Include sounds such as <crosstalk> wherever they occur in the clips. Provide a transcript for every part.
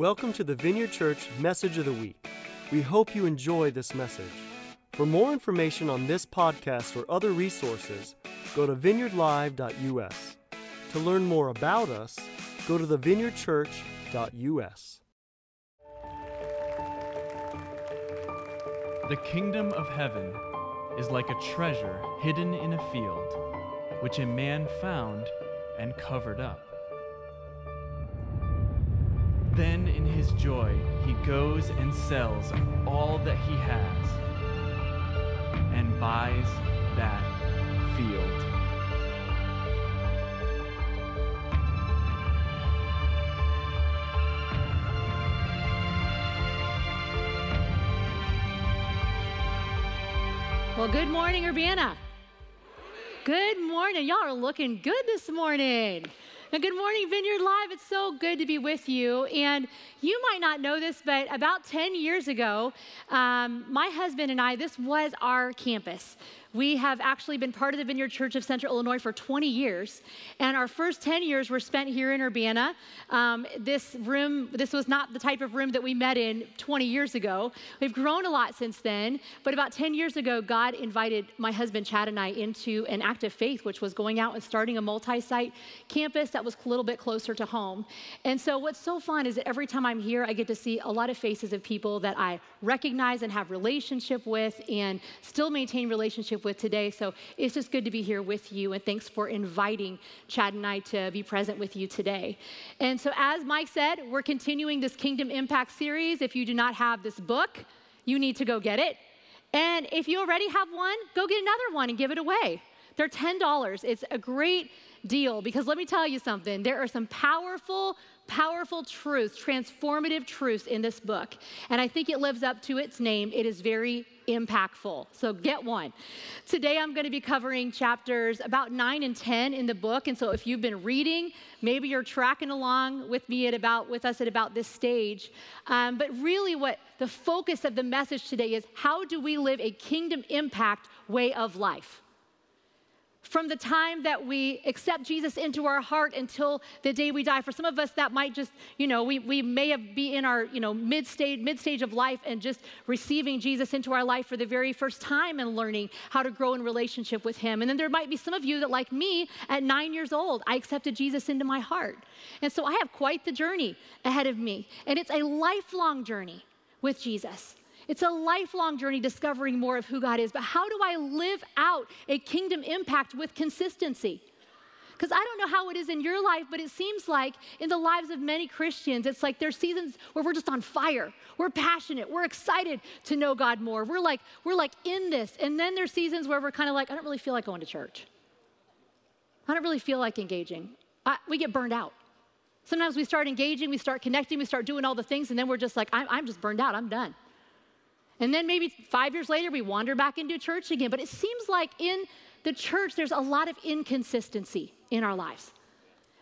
Welcome to the Vineyard Church Message of the Week. We hope you enjoy this message. For more information on this podcast or other resources, go to vineyardlive.us. To learn more about us, go to thevineyardchurch.us. The kingdom of heaven is like a treasure hidden in a field, which a man found and covered up. His joy, he goes and sells all that he has and buys that field. Well, good morning, Urbana. Good morning. Y'all are looking good this morning. And good morning, Vineyard Live. It's so good to be with you. And you might not know this, but about 10 years ago, um, my husband and I, this was our campus. We have actually been part of the Vineyard Church of Central Illinois for 20 years, and our first 10 years were spent here in Urbana. Um, this room, this was not the type of room that we met in 20 years ago. We've grown a lot since then, but about 10 years ago, God invited my husband Chad and I into an act of faith, which was going out and starting a multi site campus that was a little bit closer to home. And so, what's so fun is that every time I'm here, I get to see a lot of faces of people that I recognize and have relationship with and still maintain relationship with today. So it's just good to be here with you. And thanks for inviting Chad and I to be present with you today. And so, as Mike said, we're continuing this Kingdom Impact series. If you do not have this book, you need to go get it. And if you already have one, go get another one and give it away. They're $10. It's a great deal because let me tell you something. There are some powerful, powerful truths, transformative truths in this book. And I think it lives up to its name. It is very impactful. So get one. Today I'm going to be covering chapters about 9 and 10 in the book. And so if you've been reading, maybe you're tracking along with me at about with us at about this stage. Um, but really what the focus of the message today is how do we live a kingdom impact way of life? From the time that we accept Jesus into our heart until the day we die. For some of us, that might just, you know, we, we may have be in our, you know, mid stage, mid stage of life and just receiving Jesus into our life for the very first time and learning how to grow in relationship with Him. And then there might be some of you that, like me, at nine years old, I accepted Jesus into my heart. And so I have quite the journey ahead of me. And it's a lifelong journey with Jesus. It's a lifelong journey discovering more of who God is. But how do I live out a kingdom impact with consistency? Because I don't know how it is in your life, but it seems like in the lives of many Christians, it's like there's seasons where we're just on fire. We're passionate. We're excited to know God more. We're like, we're like in this. And then there's seasons where we're kind of like, I don't really feel like going to church. I don't really feel like engaging. I, we get burned out. Sometimes we start engaging, we start connecting, we start doing all the things, and then we're just like, I'm, I'm just burned out. I'm done. And then maybe five years later, we wander back into church again. But it seems like in the church, there's a lot of inconsistency in our lives.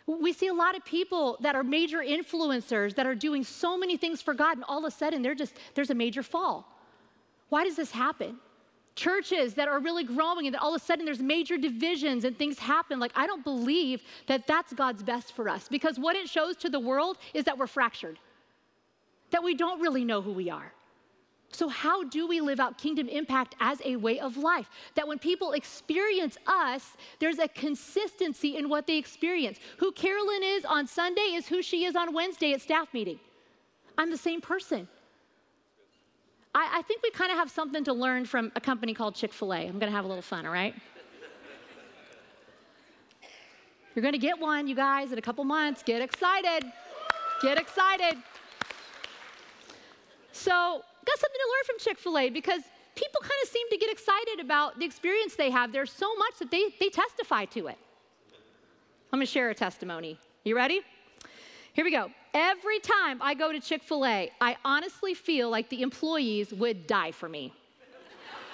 We see a lot of people that are major influencers that are doing so many things for God, and all of a sudden, they're just, there's a major fall. Why does this happen? Churches that are really growing, and then all of a sudden there's major divisions and things happen. Like, I don't believe that that's God's best for us because what it shows to the world is that we're fractured, that we don't really know who we are. So, how do we live out kingdom impact as a way of life? That when people experience us, there's a consistency in what they experience. Who Carolyn is on Sunday is who she is on Wednesday at staff meeting. I'm the same person. I, I think we kind of have something to learn from a company called Chick fil A. I'm going to have a little fun, all right? You're going to get one, you guys, in a couple months. Get excited. Get excited. So, got something to learn from Chick fil A because people kind of seem to get excited about the experience they have there so much that they, they testify to it. I'm gonna share a testimony. You ready? Here we go. Every time I go to Chick fil A, I honestly feel like the employees would die for me.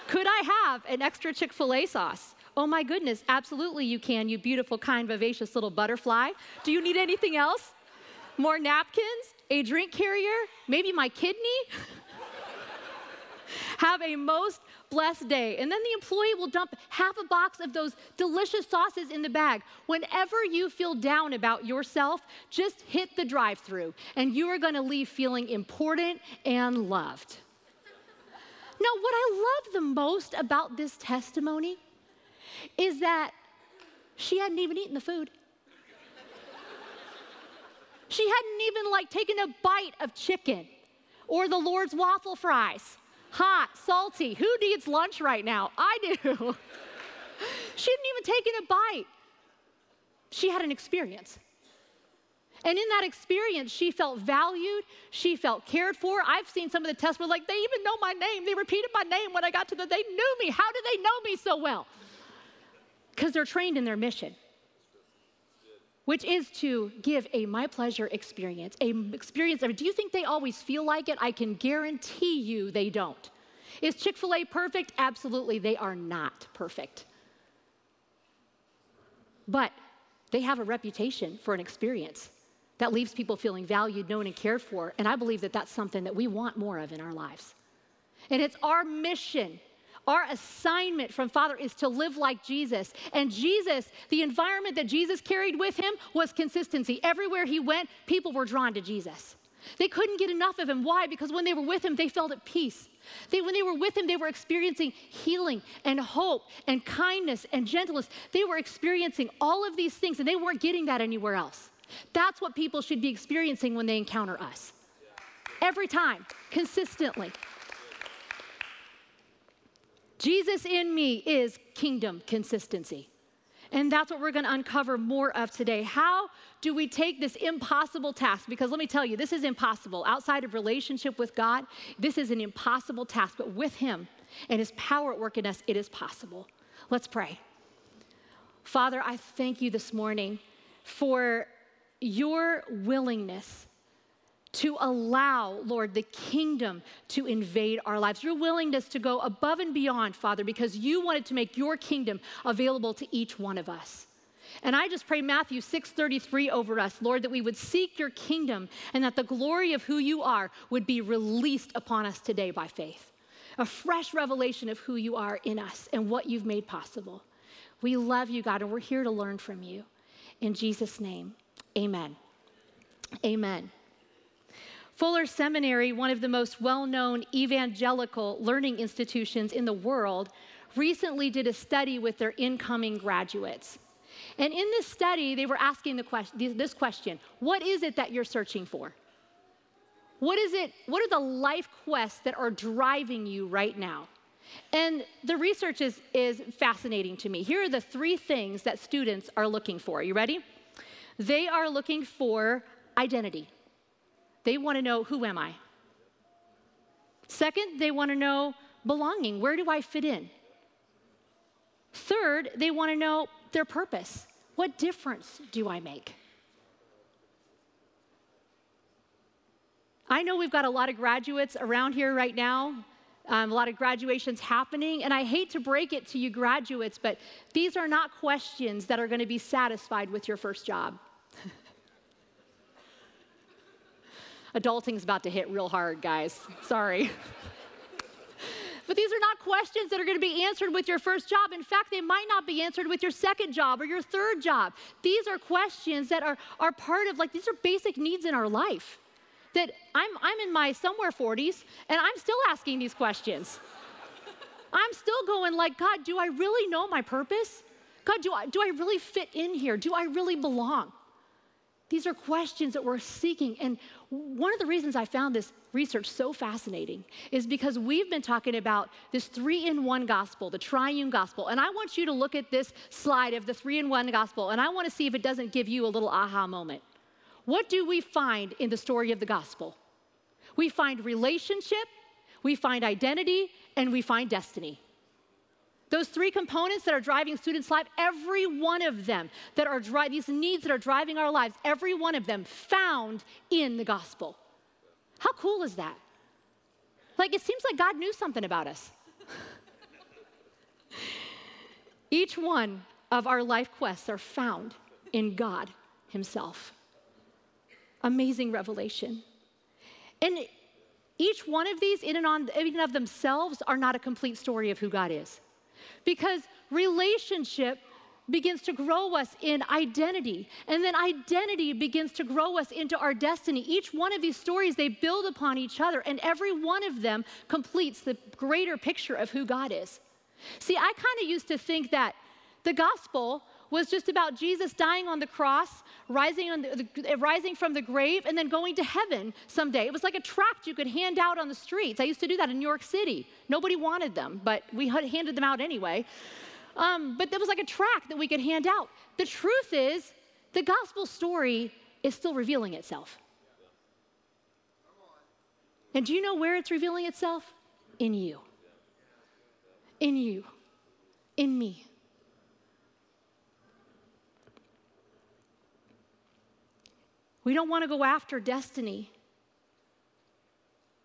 Could I have an extra Chick fil A sauce? Oh my goodness, absolutely you can, you beautiful, kind, vivacious little butterfly. Do you need anything else? More napkins? A drink carrier? Maybe my kidney? <laughs> Have a most blessed day. And then the employee will dump half a box of those delicious sauces in the bag. Whenever you feel down about yourself, just hit the drive through and you are going to leave feeling important and loved. Now, what I love the most about this testimony is that she hadn't even eaten the food. She hadn't even like taken a bite of chicken or the Lord's waffle fries. Hot, salty. Who needs lunch right now? I do. <laughs> she hadn't even taken a bite. She had an experience. And in that experience, she felt valued, she felt cared for. I've seen some of the tests where, like, they even know my name. They repeated my name when I got to the, they knew me. How do they know me so well? Because they're trained in their mission which is to give a my pleasure experience, a experience of do you think they always feel like it? I can guarantee you they don't. Is Chick-fil-A perfect? Absolutely, they are not perfect. But they have a reputation for an experience that leaves people feeling valued, known, and cared for. And I believe that that's something that we want more of in our lives. And it's our mission our assignment from Father is to live like Jesus. And Jesus, the environment that Jesus carried with him was consistency. Everywhere he went, people were drawn to Jesus. They couldn't get enough of him. Why? Because when they were with him, they felt at peace. They, when they were with him, they were experiencing healing and hope and kindness and gentleness. They were experiencing all of these things, and they weren't getting that anywhere else. That's what people should be experiencing when they encounter us. Every time, consistently. Jesus in me is kingdom consistency. And that's what we're going to uncover more of today. How do we take this impossible task? Because let me tell you, this is impossible. Outside of relationship with God, this is an impossible task. But with Him and His power at work in us, it is possible. Let's pray. Father, I thank you this morning for your willingness to allow, Lord, the kingdom to invade our lives. Your willingness to go above and beyond, Father, because you wanted to make your kingdom available to each one of us. And I just pray Matthew 6:33 over us, Lord, that we would seek your kingdom and that the glory of who you are would be released upon us today by faith. A fresh revelation of who you are in us and what you've made possible. We love you, God, and we're here to learn from you. In Jesus' name, amen. Amen. Fuller Seminary, one of the most well known evangelical learning institutions in the world, recently did a study with their incoming graduates. And in this study, they were asking the question, this question What is it that you're searching for? What is it? What are the life quests that are driving you right now? And the research is, is fascinating to me. Here are the three things that students are looking for. Are You ready? They are looking for identity. They want to know who am I? Second, they want to know belonging. Where do I fit in? Third, they want to know their purpose. What difference do I make? I know we've got a lot of graduates around here right now, um, a lot of graduations happening, and I hate to break it to you graduates, but these are not questions that are going to be satisfied with your first job. Adulting's about to hit real hard, guys. Sorry. <laughs> But these are not questions that are going to be answered with your first job. In fact, they might not be answered with your second job or your third job. These are questions that are, are part of, like, these are basic needs in our life. That I'm, I'm in my somewhere 40s and I'm still asking these questions. I'm still going, like, God, do I really know my purpose? God, do I, do I really fit in here? Do I really belong? These are questions that we're seeking. And one of the reasons I found this research so fascinating is because we've been talking about this three in one gospel, the triune gospel. And I want you to look at this slide of the three in one gospel, and I want to see if it doesn't give you a little aha moment. What do we find in the story of the gospel? We find relationship, we find identity, and we find destiny. Those three components that are driving students' life, every one of them that are driving these needs that are driving our lives, every one of them found in the gospel. How cool is that? Like it seems like God knew something about us. <laughs> Each one of our life quests are found in God Himself. Amazing revelation. And each one of these, in and on, in and of themselves, are not a complete story of who God is. Because relationship begins to grow us in identity. And then identity begins to grow us into our destiny. Each one of these stories, they build upon each other, and every one of them completes the greater picture of who God is. See, I kind of used to think that the gospel was just about Jesus dying on the cross, rising, the, the, rising from the grave, and then going to heaven someday. It was like a tract you could hand out on the streets. I used to do that in New York City. Nobody wanted them, but we handed them out anyway. Um, but there was like a tract that we could hand out. The truth is, the gospel story is still revealing itself. And do you know where it's revealing itself? In you. In you. In me. We don't want to go after destiny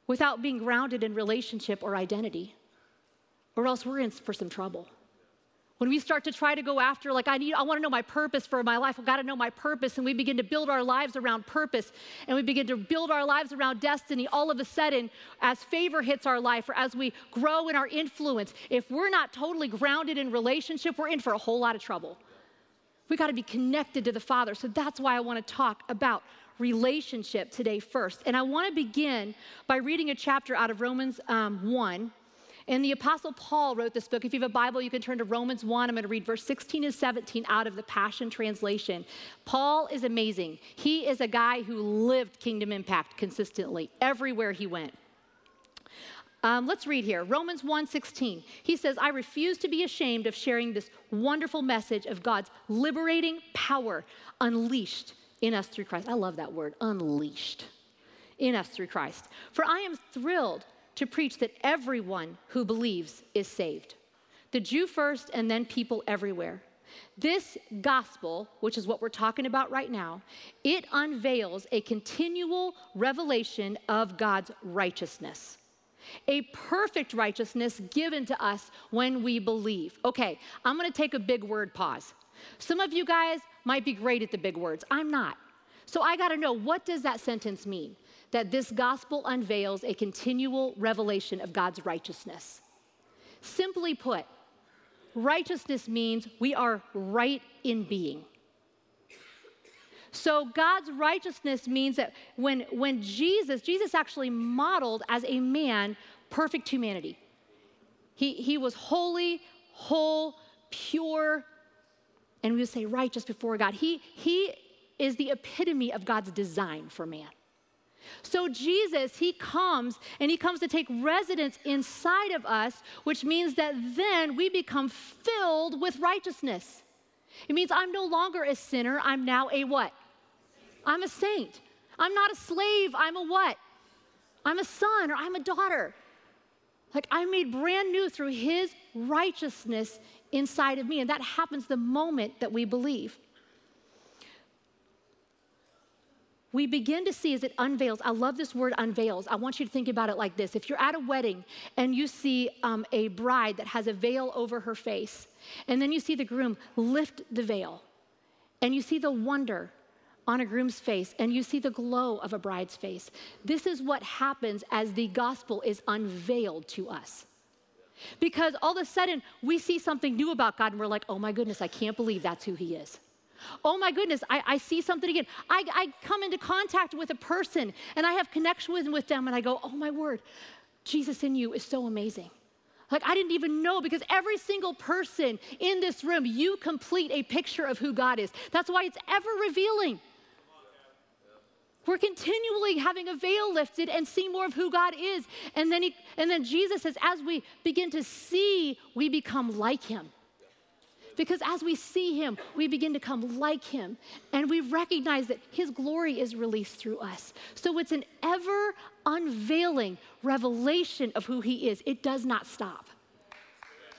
without being grounded in relationship or identity, or else we're in for some trouble. When we start to try to go after, like, I need, I want to know my purpose for my life, I've got to know my purpose, and we begin to build our lives around purpose, and we begin to build our lives around destiny, all of a sudden, as favor hits our life, or as we grow in our influence, if we're not totally grounded in relationship, we're in for a whole lot of trouble. We got to be connected to the Father. So that's why I want to talk about relationship today first. And I want to begin by reading a chapter out of Romans um, 1. And the Apostle Paul wrote this book. If you have a Bible, you can turn to Romans 1. I'm going to read verse 16 and 17 out of the Passion Translation. Paul is amazing. He is a guy who lived kingdom impact consistently everywhere he went. Um, let's read here Romans 1:16. He says, "I refuse to be ashamed of sharing this wonderful message of God's liberating power unleashed in us through Christ." I love that word, unleashed in us through Christ. For I am thrilled to preach that everyone who believes is saved. The Jew first and then people everywhere. This gospel, which is what we're talking about right now, it unveils a continual revelation of God's righteousness a perfect righteousness given to us when we believe. Okay, I'm gonna take a big word pause. Some of you guys might be great at the big words. I'm not. So I gotta know what does that sentence mean? That this gospel unveils a continual revelation of God's righteousness. Simply put, righteousness means we are right in being. So God's righteousness means that when, when Jesus, Jesus actually modeled as a man perfect humanity. He, he was holy, whole, pure, and we would say righteous before God. He, he is the epitome of God's design for man. So, Jesus, He comes and He comes to take residence inside of us, which means that then we become filled with righteousness. It means I'm no longer a sinner, I'm now a what? I'm a saint. I'm not a slave, I'm a what? I'm a son or I'm a daughter. Like I'm made brand new through his righteousness inside of me. And that happens the moment that we believe. We begin to see as it unveils. I love this word unveils. I want you to think about it like this. If you're at a wedding and you see um, a bride that has a veil over her face, and then you see the groom lift the veil, and you see the wonder on a groom's face and you see the glow of a bride's face. This is what happens as the gospel is unveiled to us. Because all of a sudden we see something new about God and we're like, oh my goodness, I can't believe that's who He is. Oh my goodness, I, I see something again. I, I, come into contact with a person and I have connection with, with them and I go, oh my word, Jesus in you is so amazing. Like, I didn't even know because every single person in this room, you complete a picture of who God is. That's why it's ever revealing. We're continually having a veil lifted and see more of who God is. And then, he, and then Jesus says, as we begin to see, we become like him. Because as we see him, we begin to come like him. And we recognize that his glory is released through us. So it's an ever unveiling revelation of who he is. It does not stop.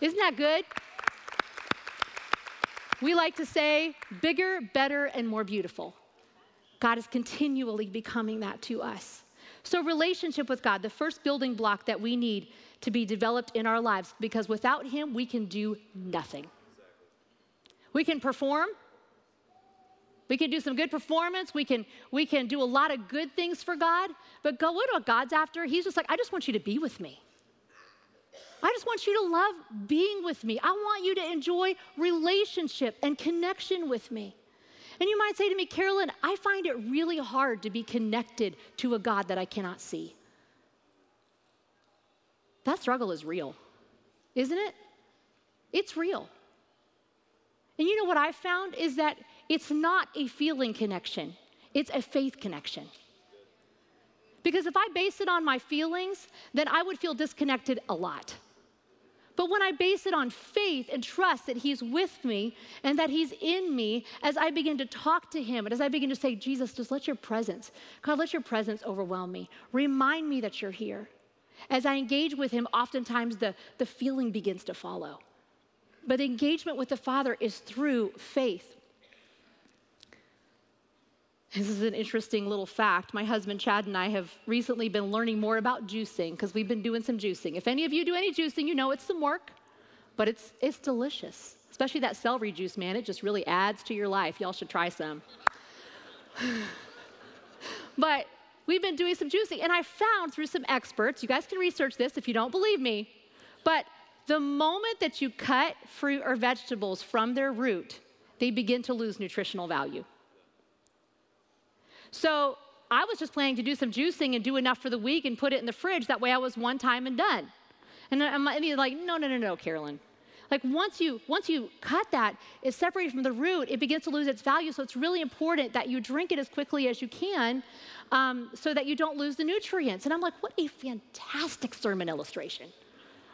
Isn't that good? We like to say bigger, better, and more beautiful. God is continually becoming that to us. So, relationship with God, the first building block that we need to be developed in our lives, because without Him, we can do nothing. We can perform, We can do some good performance. We can, we can do a lot of good things for God. But God, what God's after? He's just like, I just want you to be with me. I just want you to love being with me. I want you to enjoy relationship and connection with me. And you might say to me, Carolyn, I find it really hard to be connected to a God that I cannot see. That struggle is real, isn't it? It's real. And you know what I found is that it's not a feeling connection, it's a faith connection. Because if I base it on my feelings, then I would feel disconnected a lot. But when I base it on faith and trust that He's with me and that He's in me, as I begin to talk to Him and as I begin to say, Jesus, just let your presence, God, let your presence overwhelm me. Remind me that you're here. As I engage with Him, oftentimes the, the feeling begins to follow. But engagement with the Father is through faith. This is an interesting little fact. My husband Chad and I have recently been learning more about juicing because we've been doing some juicing. If any of you do any juicing, you know it's some work, but it's, it's delicious. Especially that celery juice, man. It just really adds to your life. Y'all should try some. <laughs> but we've been doing some juicing, and I found through some experts, you guys can research this if you don't believe me, but the moment that you cut fruit or vegetables from their root, they begin to lose nutritional value. So I was just planning to do some juicing and do enough for the week and put it in the fridge. That way I was one time and done. And I'm like, no, no, no, no, Carolyn. Like once you once you cut that, it's separated from the root. It begins to lose its value. So it's really important that you drink it as quickly as you can, um, so that you don't lose the nutrients. And I'm like, what a fantastic sermon illustration.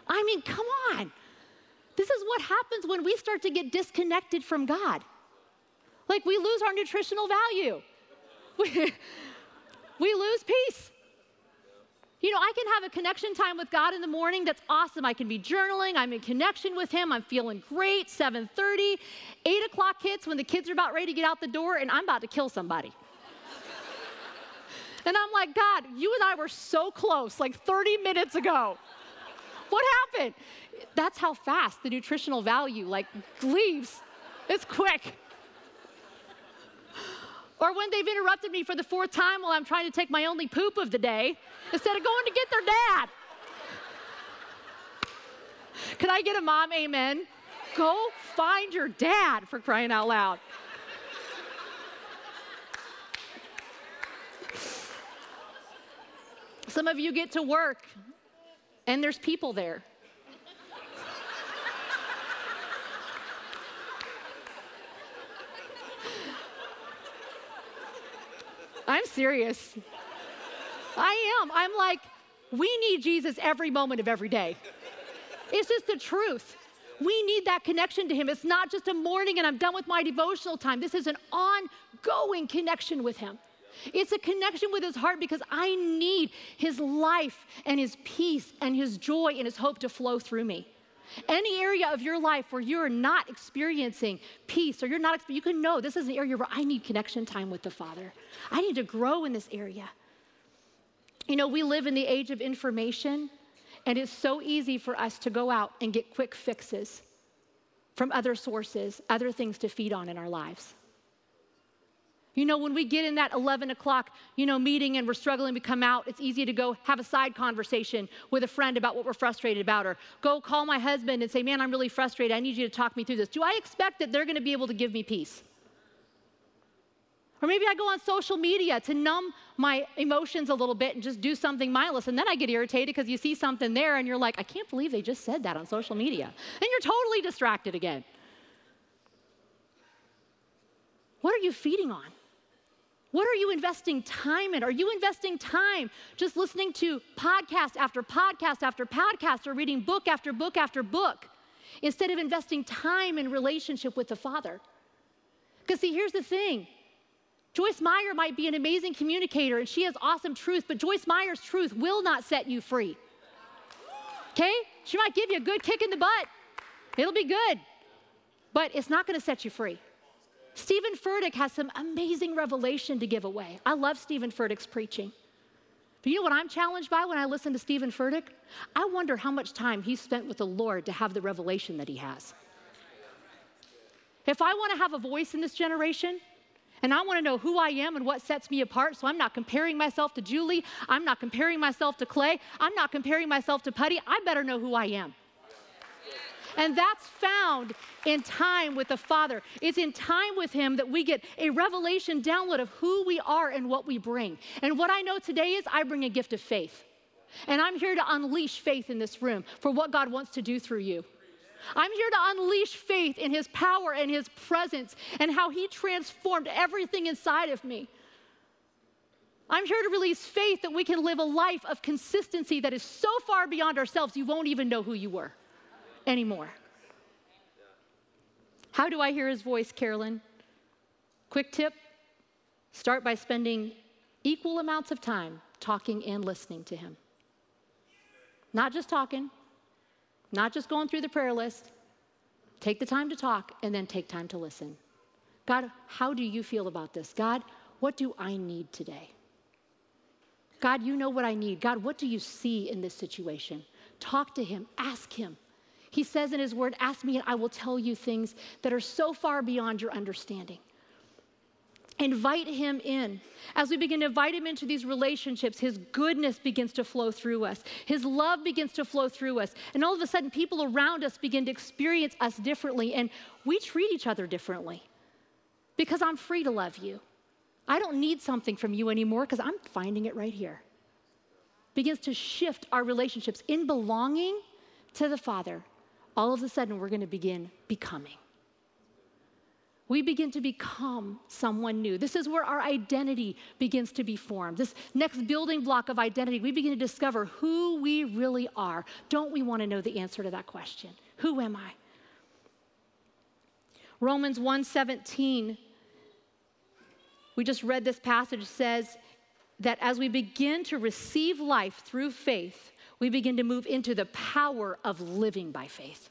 I mean, come on. This is what happens when we start to get disconnected from God. Like we lose our nutritional value <laughs> we, we lose peace. You know, I can have a connection time with God in the morning that's awesome. I can be journaling. I'm in connection with Him. I'm feeling great. 7:30, 8 o'clock hits when the kids are about ready to get out the door, and I'm about to kill somebody. <laughs> and I'm like, God, you and I were so close, like 30 minutes ago. What happened? That's how fast the nutritional value like leaves. It's quick. Or when they've interrupted me for the fourth time while I'm trying to take my only poop of the day instead of going to get their dad. Can I get a mom amen? Go find your dad for crying out loud. Some of you get to work and there's people there. I'm serious. I am. I'm like, we need Jesus every moment of every day. It's just the truth. We need that connection to Him. It's not just a morning and I'm done with my devotional time. This is an ongoing connection with Him. It's a connection with His heart because I need His life and His peace and His joy and His hope to flow through me. Any area of your life where you're not experiencing peace or you're not, you can know this is an area where I need connection time with the Father. I need to grow in this area. You know, we live in the age of information, and it's so easy for us to go out and get quick fixes from other sources, other things to feed on in our lives. You know, when we get in that 11 o'clock, you know, meeting and we're struggling to come out, it's easy to go have a side conversation with a friend about what we're frustrated about, or go call my husband and say, man, I'm really frustrated. I need you to talk me through this. Do I expect that they're going to be able to give me peace? Or maybe I go on social media to numb my emotions a little bit and just do something mindless. And then I get irritated because you see something there and you're like, I can't believe they just said that on social media. And you're totally distracted again. What are you feeding on? What are you investing time in? Are you investing time just listening to podcast after podcast after podcast or reading book after book after book instead of investing time in relationship with the Father? Because, see, here's the thing Joyce Meyer might be an amazing communicator and she has awesome truth, but Joyce Meyer's truth will not set you free. Okay? She might give you a good kick in the butt, it'll be good, but it's not gonna set you free. Steven Furtick has some amazing revelation to give away. I love Steven Furtick's preaching. But you know what I'm challenged by when I listen to Steven Furtick? I wonder how much time he spent with the Lord to have the revelation that he has. If I want to have a voice in this generation, And I want to know who I am and what sets me apart. So I'm not comparing myself to Julie. I'm not comparing myself to Clay. I'm not comparing myself to Putty. I better know who I am. And that's found in time with the Father. It's in time with Him that we get a revelation download of who we are and what we bring. And what I know today is I bring a gift of faith. And I'm here to unleash faith in this room for what God wants to do through you. I'm here to unleash faith in His power and His presence and how He transformed everything inside of me. I'm here to release faith that we can live a life of consistency that is so far beyond ourselves, you won't even know who you were anymore. How do I hear his voice, Carolyn? Quick tip start by spending equal amounts of time talking and listening to him. Not just talking, not just going through the prayer list. Take the time to talk and then take time to listen. God, how do you feel about this? God, what do I need today? God, you know what I need. God, what do you see in this situation? Talk to him, ask him. He says in His Word, Ask me, and I will tell you things that are so far beyond your understanding. Invite Him in. As we begin to invite Him into these relationships, His goodness begins to flow through us, His love begins to flow through us. And all of a sudden, people around us begin to experience us differently, and we treat each other differently because I'm free to love you. I don't need something from you anymore because I'm finding it right here. Begins to shift our relationships in belonging to the Father all of a sudden we're going to begin becoming. We begin to become someone new. This is where our identity begins to be formed. This next building block of identity, we begin to discover who we really are. Don't we want to know the answer to that question? Who am I? Romans 1:17 we just read this passage says that as we begin to receive life through faith, we begin to move into the power of living by faith.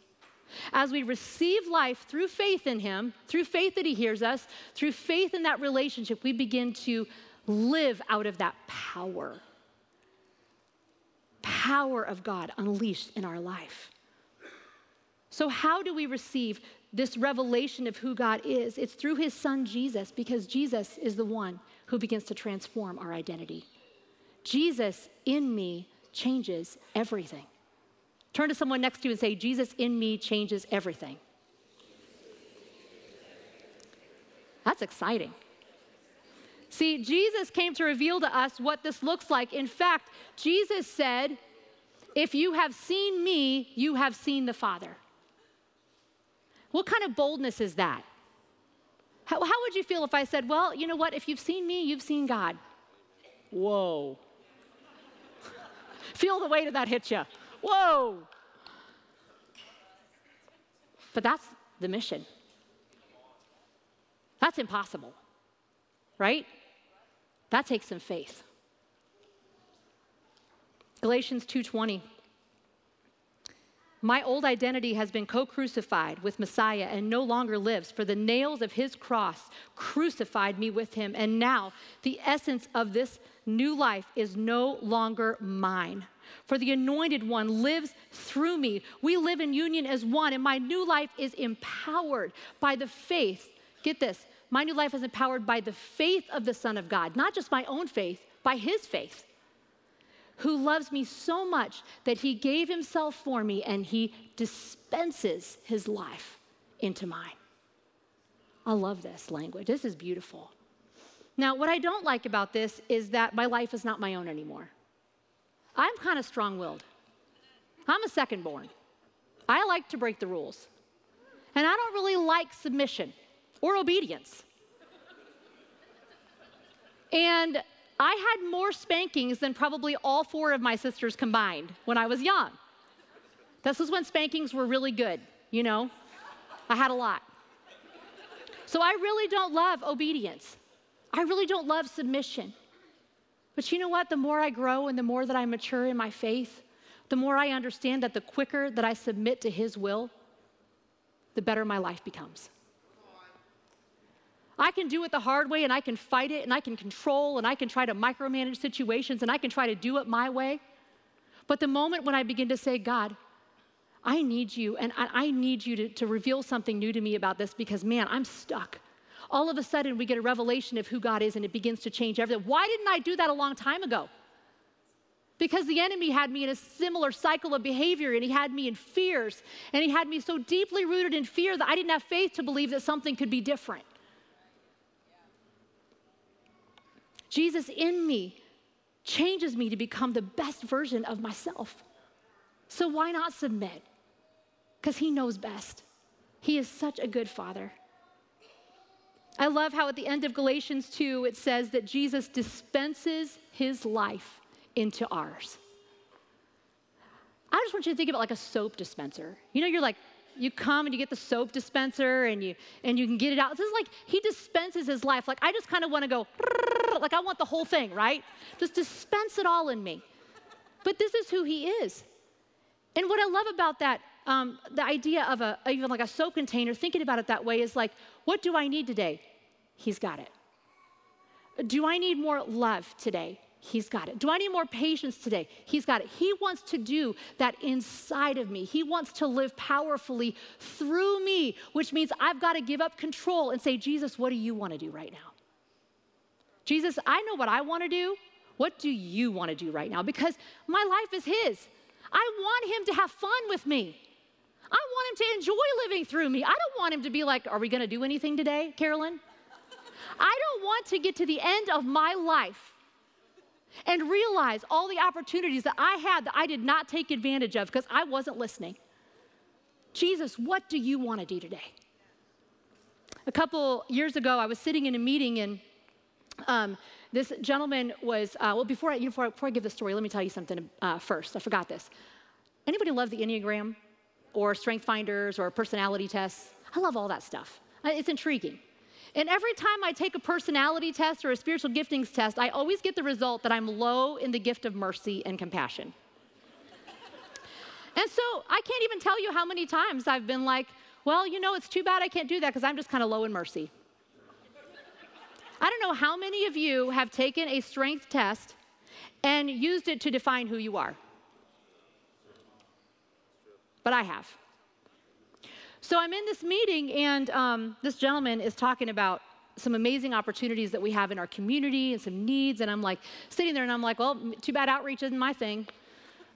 As we receive life through faith in Him, through faith that He hears us, through faith in that relationship, we begin to live out of that power. Power of God unleashed in our life. So, how do we receive this revelation of who God is? It's through His Son Jesus, because Jesus is the one who begins to transform our identity. Jesus in me changes everything. Turn to someone next to you and say, Jesus in me changes everything. That's exciting. See, Jesus came to reveal to us what this looks like. In fact, Jesus said, If you have seen me, you have seen the Father. What kind of boldness is that? How, how, would you feel if I said, Well, you know what? If you've seen me, you've seen God? Whoa. Feel the weight of that hit you. Whoa. But that's the mission. That's impossible, right? That takes some faith. Galatians 2:20 my old identity has been co crucified with Messiah and no longer lives, for the nails of his cross crucified me with him. And now the essence of this new life is no longer mine. For the anointed one lives through me. We live in union as one, and my new life is empowered by the faith. Get this my new life is empowered by the faith of the Son of God, not just my own faith, by his faith who loves me so much that he gave himself for me and he dispenses his life into mine. I love this language. This is beautiful. Now, what I don't like about this is that my life is not my own anymore. I'm kind of strong willed. I'm a second born. I like to break the rules. And I don't really like submission or obedience. And I had more spankings than probably all four of my sisters combined when I was young. This was when spankings were really good, you know? I had a lot. So I really don't love obedience. I really don't love submission. But you know what? The more I grow and the more that I mature in my faith, the more I understand that the quicker that I submit to His will, the better my life becomes. I can do it the hard way and I can fight it and I can control and I can try to micromanage situations and I can try to do it my way. But the moment when I begin to say, God, I need you and I need you to, to reveal something new to me about this because, man, I'm stuck. All of a sudden we get a revelation of who God is and it begins to change everything. Why didn't I do that a long time ago? Because the enemy had me in a similar cycle of behavior and he had me in fears and he had me so deeply rooted in fear that I didn't have faith to believe that something could be different. Jesus in me changes me to become the best version of myself. So why not submit? Because he knows best. He is such a good father. I love how at the end of Galatians 2 it says that Jesus dispenses his life into ours. I just want you to think about like a soap dispenser. You know, you're like, you come and you get the soap dispenser and you and you can get it out. This is like he dispenses his life. Like I just kind of want to go like I want the whole thing, right? Just dispense it all in me. But this is who he is. And what I love about that, um, the idea of a even like a soap container, thinking about it that way is like, what do I need today? He's got it. Do I need more love today? He's got it. Do I need more patience today? He's got it. He wants to do that inside of me. He wants to live powerfully through me, which means I've got to give up control and say, Jesus, what do you want to do right now? Jesus, I know what I want to do. What do you want to do right now? Because my life is His. I want Him to have fun with me. I want Him to enjoy living through me. I don't want Him to be like, Are we going to do anything today, Carolyn? I don't want to get to the end of my life and realize all the opportunities that I had that I did not take advantage of because I wasn't listening. Jesus, what do you want to do today? A couple years ago, I was sitting in a meeting and um, this gentleman was, uh, well, before I, before, before I give the story, let me tell you something uh, first. I forgot this. Anybody love the Enneagram or Strength Finders or personality tests? I love all that stuff. Uh, it's intriguing. And every time I take a personality test or a spiritual giftings test, I always get the result that I'm low in the gift of mercy and compassion. and so I can't even tell you how many times I've been like, well, you know, it's too bad I can't do that because I'm just kind of low in mercy. I don't know how many of you have taken a strength test and used it to define who you are. But I have. So I'm in this meeting, and um, this gentleman is talking about some amazing opportunities that we have in our community and some needs. And I'm like sitting there, and I'm like, well, too bad outreach isn't my thing.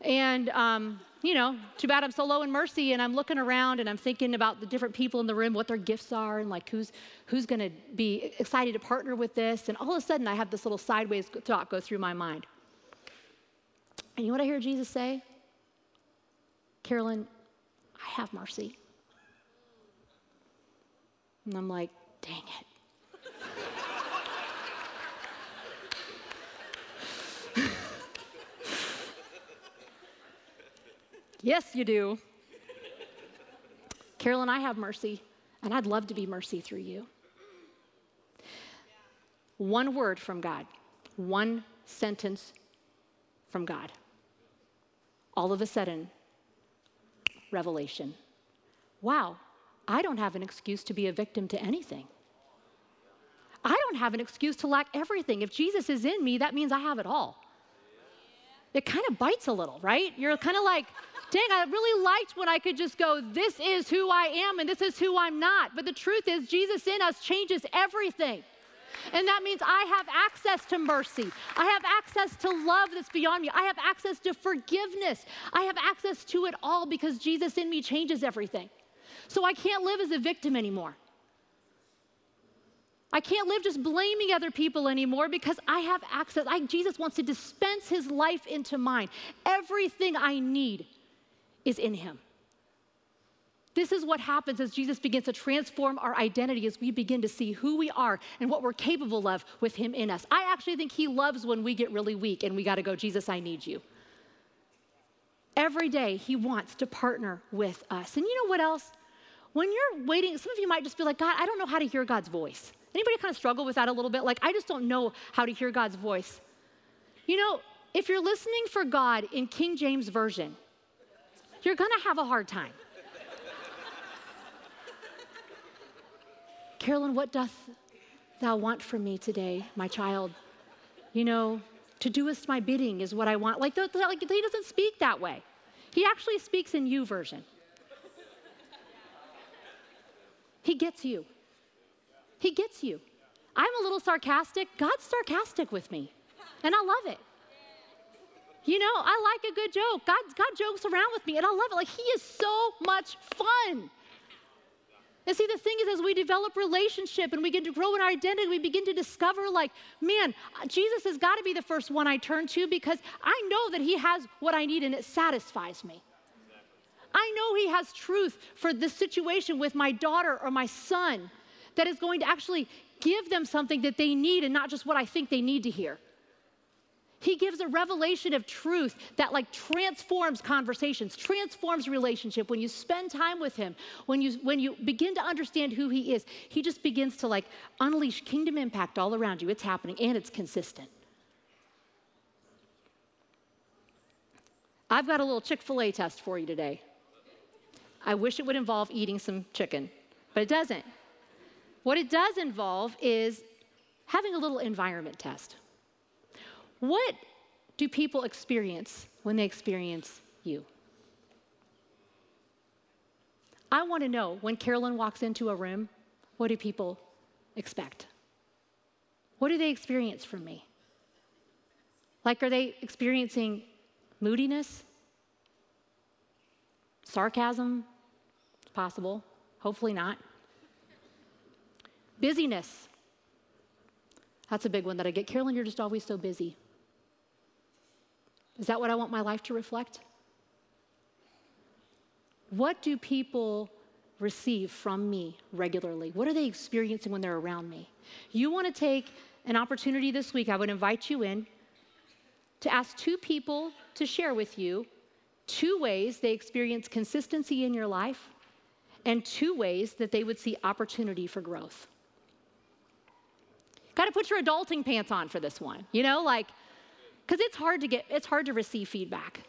And, um, you know, too bad I'm so low in mercy. And I'm looking around and I'm thinking about the different people in the room, what their gifts are, and like who's, who's going to be excited to partner with this. And all of a sudden, I have this little sideways thought go through my mind. And you know what I hear Jesus say? Carolyn, I have mercy. And I'm like, dang it. yes, you do. Carolyn, I have mercy, and I'd love to be mercy through you. One word from God, one sentence from God. All of a sudden, revelation. Wow, I don't have an excuse to be a victim to anything. I don't have an excuse to lack everything. If Jesus is in me, that means I have it all. It kind of bites a little, right? You're kind of like, dang, I really liked when I could just go, this is who I am and this is who I'm not. But the truth is, Jesus in us changes everything. And that means I have access to mercy. I have access to love that's beyond me. I have access to forgiveness. I have access to it all because Jesus in me changes everything. So I can't live as a victim anymore. I can't live just blaming other people anymore because I have access. I, Jesus wants to dispense his life into mine. Everything I need is in him. This is what happens as Jesus begins to transform our identity as we begin to see who we are and what we're capable of with him in us. I actually think he loves when we get really weak and we got to go, Jesus, I need you. Every day he wants to partner with us. And you know what else? when you're waiting, some of you might just be like, God, I don't know how to hear God's voice. Anybody kind of struggle with that a little bit? Like, I just don't know how to hear God's voice. You know, if you're listening for God in King James Version, you're going to have a hard time. Carolyn, what doth thou want from me today, my child? You know, to doest my bidding is what I want. Like, like he doesn't speak that way. He actually speaks in you version. He gets you. He gets you. I'm a little sarcastic. God's sarcastic with me, and I love it. You know, I like a good joke. God, God jokes around with me, and I love it. Like, He is so much fun. And see, the thing is, as we develop relationship and we get to grow in our identity, we begin to discover, like, man, uh, Jesus has got to be the first one I turn to because I know that He has what I need and it satisfies me. I know He has truth for this situation with my daughter or my son that is going to actually give them something that they need and not just what I think they need to hear. He gives a revelation of truth that like transforms conversations, transforms relationship. When you spend time with him, when you when you begin to understand who he is, he just begins to like unleash kingdom impact all around you. It's happening and it's consistent. I've got a little Chick-fil-A test for you today. I wish it would involve eating some chicken, but it doesn't. What it does involve is having a little environment test. What do people experience when they experience you? I want to know when Carolyn walks into a room, what do people expect? What do they experience from me? Like, are they experiencing moodiness? Sarcasm? It's possible. Hopefully not. Busyness. That's a big one that I get. Carolyn, you're just always so busy. Is that what I want my life to reflect? What do people receive from me regularly? What are they experiencing when they're around me? You want to take an opportunity this week, I would invite you in to ask two people to share with you two ways they experience consistency in your life and two ways that they would see opportunity for growth. Got to put your adulting pants on for this one. You know, like because it's hard to get, it's hard to receive feedback.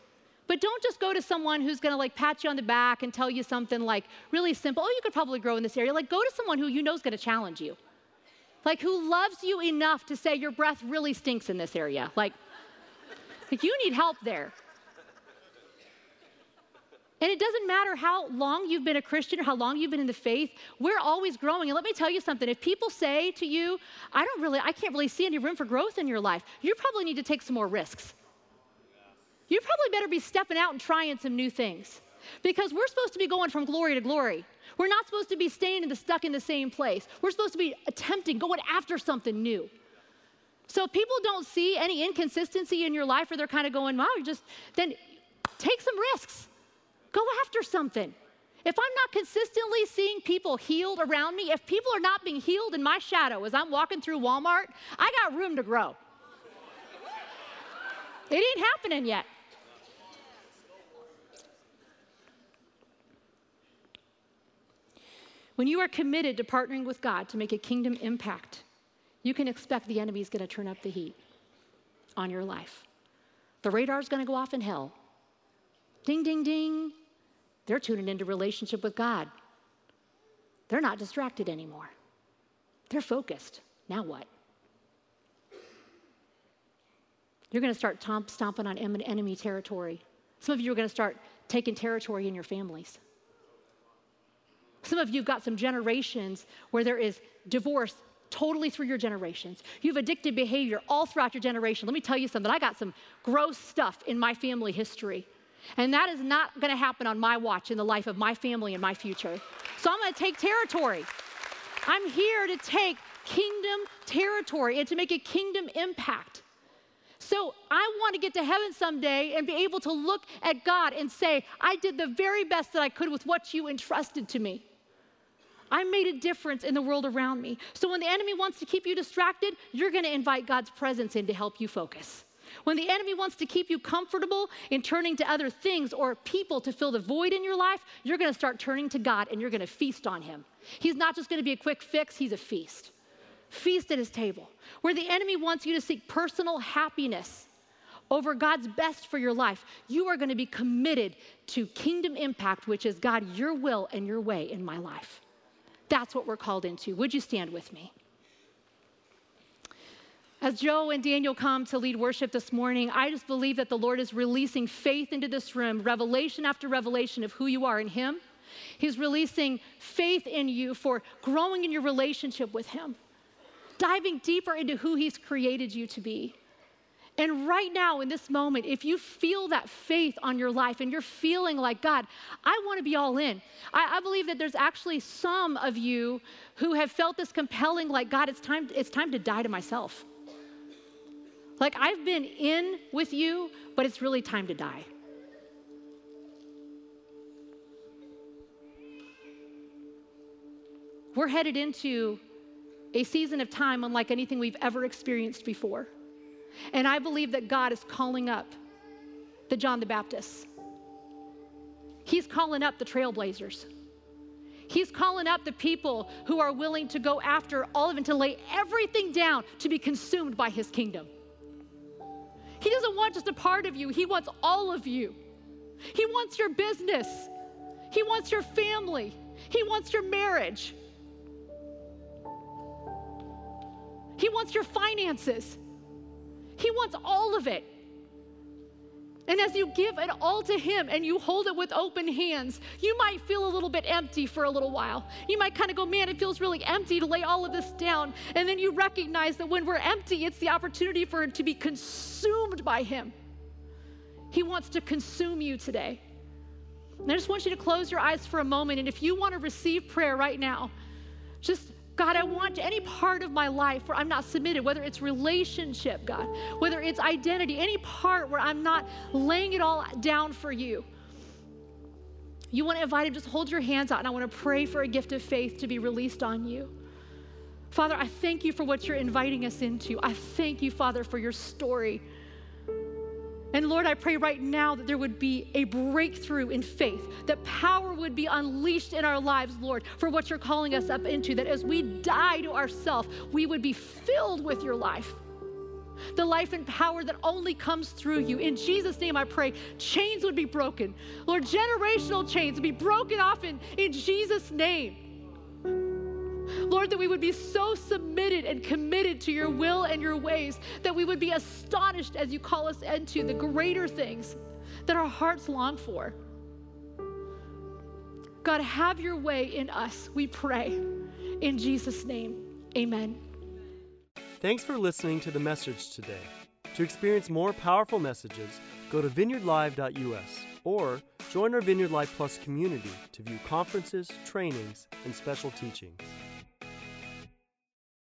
But don't just go to someone who's gonna like pat you on the back and tell you something like really simple. Oh, you could probably grow in this area. Like go to someone who you know is gonna challenge you. Like who loves you enough to say your breath really stinks in this area. Like, like you need help there. And it doesn't matter how long you've been a Christian or how long you've been in the faith, we're always growing. And let me tell you something if people say to you, I don't really, I can't really see any room for growth in your life, you probably need to take some more risks. You probably better be stepping out and trying some new things because we're supposed to be going from glory to glory. We're not supposed to be staying in the, stuck in the same place. We're supposed to be attempting, going after something new. So if people don't see any inconsistency in your life or they're kind of going, wow, just, then take some risks. Go after something. If I'm not consistently seeing people healed around me, if people are not being healed in my shadow as I'm walking through Walmart, I got room to grow. It ain't happening yet. When you are committed to partnering with God to make a kingdom impact, you can expect the enemy is going to turn up the heat on your life. The radar's going to go off in hell. Ding, ding, ding. They're tuning into relationship with God. They're not distracted anymore. They're focused. Now what? You're going to start tomp- stomping on enemy territory. Some of you are going to start taking territory in your families. Some of you have got some generations where there is divorce totally through your generations. You have addictive behavior all throughout your generation. Let me tell you something. I got some gross stuff in my family history. And that is not going to happen on my watch in the life of my family and my future. So I'm going to take territory. I'm here to take kingdom territory and to make a kingdom impact. So I want to get to heaven someday and be able to look at God and say, I did the very best that I could with what you entrusted to me. I made a difference in the world around me. So when the enemy wants to keep you distracted, you're going to invite God's presence in to help you focus. When the enemy wants to keep you comfortable in turning to other things or people to fill the void in your life, you're going to start turning to God and you're going to feast on him. He's not just going to be a quick fix, he's a feast. Feast at his table. Where the enemy wants you to seek personal happiness over God's best for your life, you are going to be committed to kingdom impact, which is God, your will and your way in my life. That's what we're called into. Would you stand with me? As Joe and Daniel come to lead worship this morning, I just believe that the Lord is releasing faith into this room, revelation after revelation of who you are in Him, He's releasing faith in you for growing in your relationship with Him, diving deeper into who He's created you to be. And right now, in this moment, if you feel that faith on your life and you're feeling like, God, I want to be all in, I, I, believe that there's actually some of you who have felt this compelling, like, God, it's time, it's time to die to myself. Like, I've been in with you, but it's really time to die. We're headed into a season of time unlike anything we've ever experienced before. And I believe that God is calling up the John the Baptist. He's calling up the trailblazers. He's calling up the people who are willing to go after all of it, to lay everything down to be consumed by his kingdom. He doesn't want just a part of you, he wants all of you. He wants your business, he wants your family, he wants your marriage, he wants your finances. He wants all of it. And as you give it all to Him and you hold it with open hands, you might feel a little bit empty for a little while. You might kind of go, man, it feels really empty to lay all of this down. And then you recognize that when we're empty, it's the opportunity for it to be consumed by Him. He wants to consume you today. And I just want you to close your eyes for a moment. And if you want to receive prayer right now, just God, I want any part of my life where I'm not submitted, whether it's relationship, God, whether it's identity, any part where I'm not laying it all down for you. You want to invite him, just hold your hands out, and I want to pray for a gift of faith to be released on you. Father, I thank you for what you're inviting us into. I thank you, Father, for your story. And Lord, I pray right now that there would be a breakthrough in faith, that power would be unleashed in our lives, Lord, for what you're calling us up into, that as we die to ourselves, we would be filled with your life. The life and power that only comes through you. In Jesus' name, I pray chains would be broken. Lord, generational chains would be broken off in, in Jesus' name. Lord, that we would be so submitted and committed to your will and your ways that we would be astonished as you call us into the greater things that our hearts long for. God, have your way in us, we pray. In Jesus' name, amen. Thanks for listening to the message today. To experience more powerful messages, go to vineyardlive.us or join our Vineyard Live Plus community to view conferences, trainings, and special teachings.